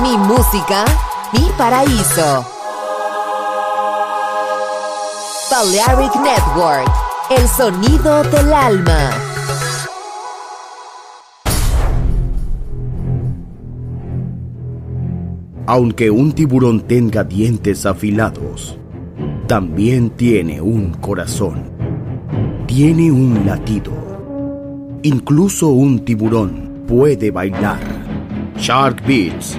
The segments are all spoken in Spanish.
Mi música, mi paraíso. Balearic Network, el sonido del alma. Aunque un tiburón tenga dientes afilados, también tiene un corazón. Tiene un latido. Incluso un tiburón puede bailar. Shark Beats,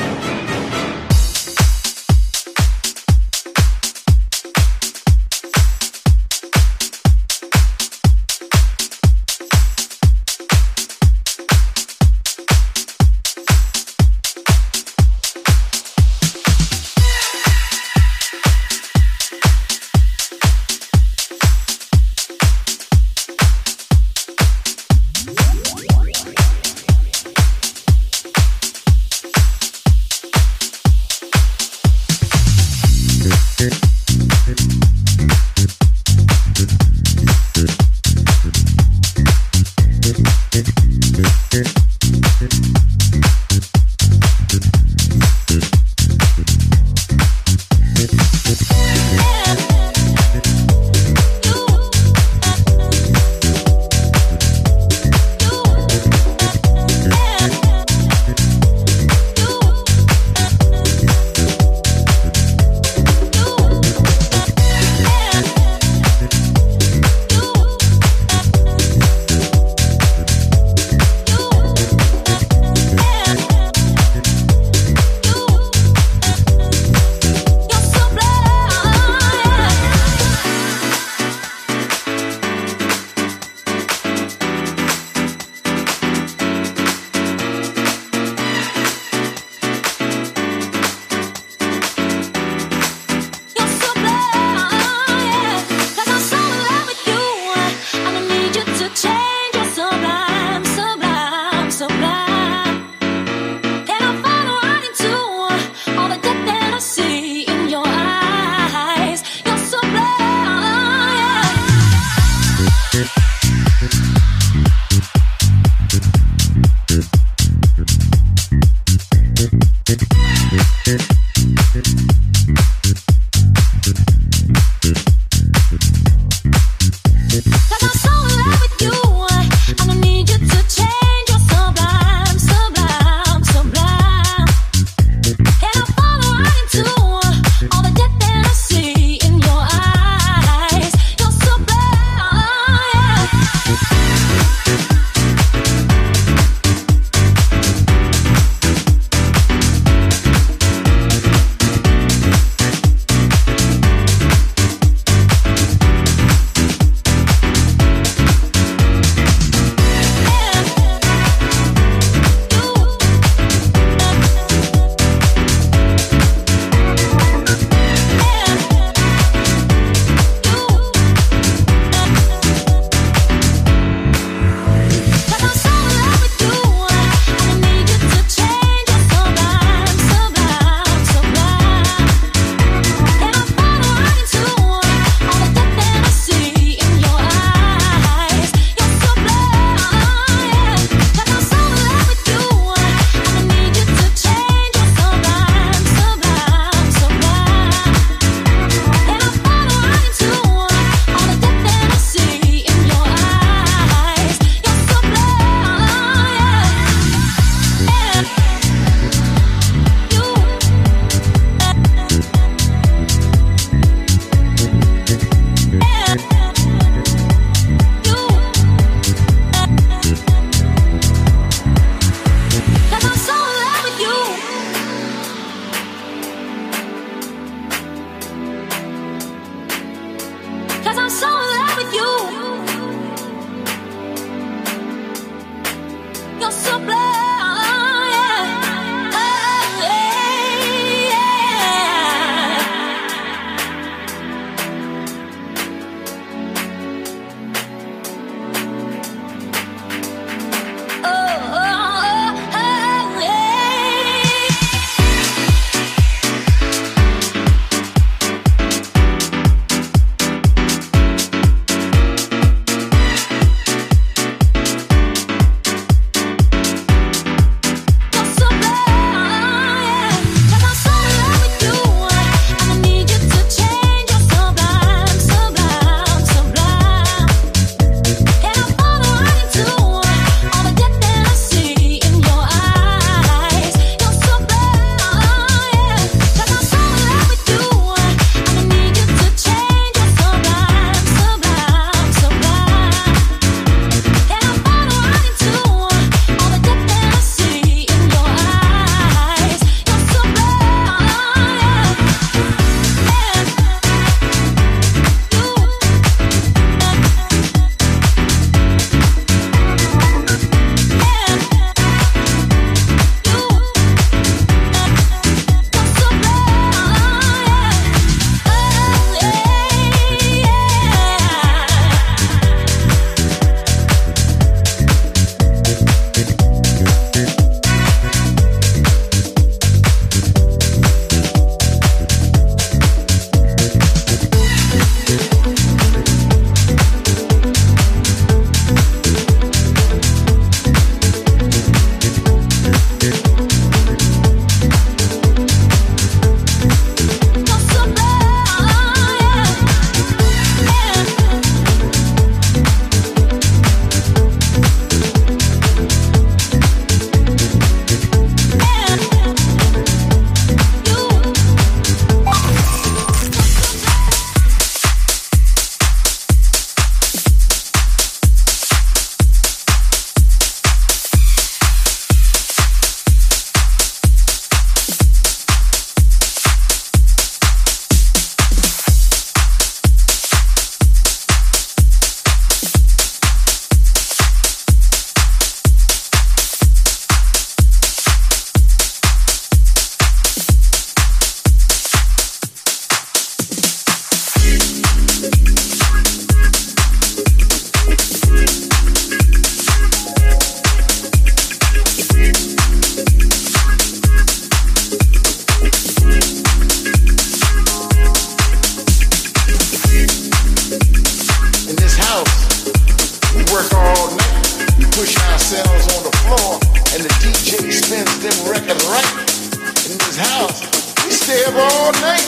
all night,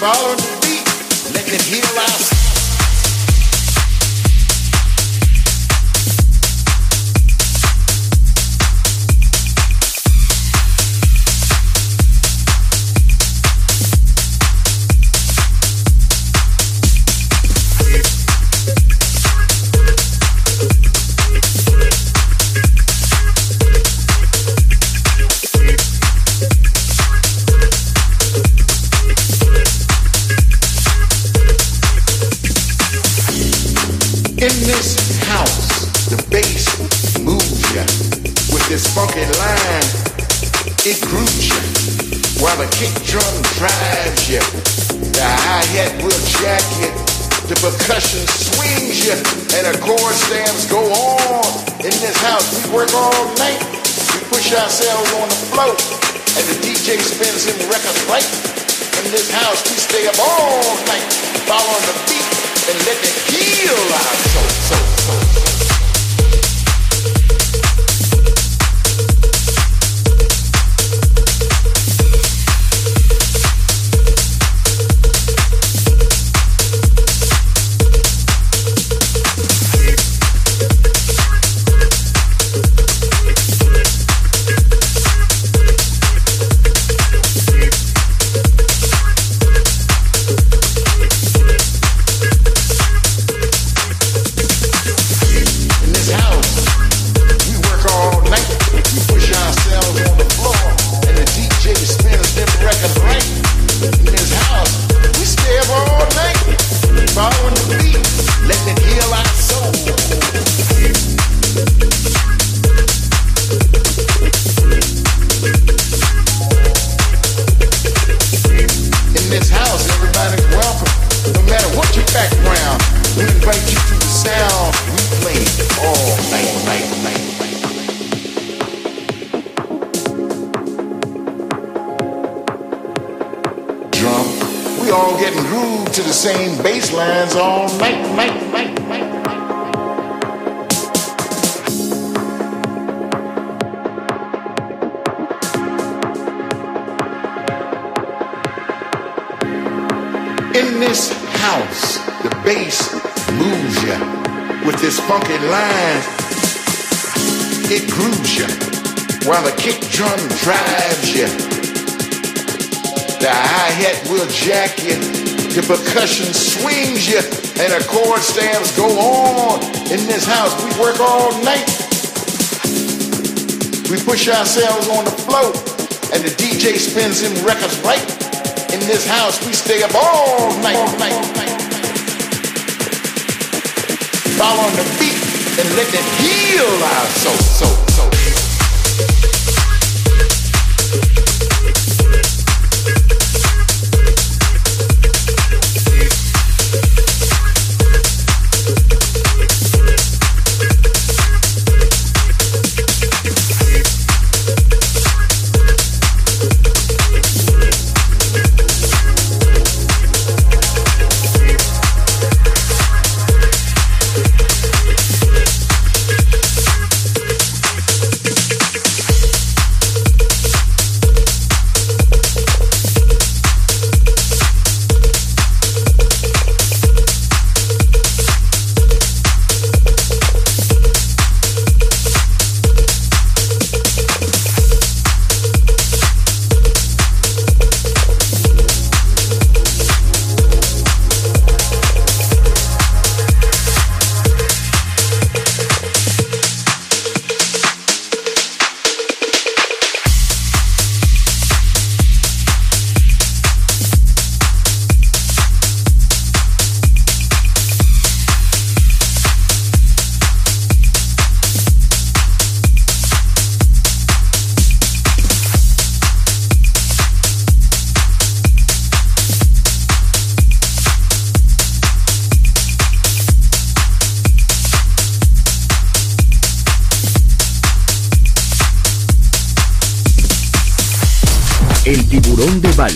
following the beat, letting it heal out. ourselves on the floor, and the DJ spins him records right. In this house, we stay up all night, following the beat, and let it heal our soul. soul, soul. kick drum drives you. The hi-hat will jack you. The percussion swings you. And the chord stamps go on in this house. We work all night. We push ourselves on the floor. And the DJ spins them records right. In this house, we stay up all night. All night. All night. Follow on the beat and let it heal our soul. soul, soul.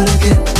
over again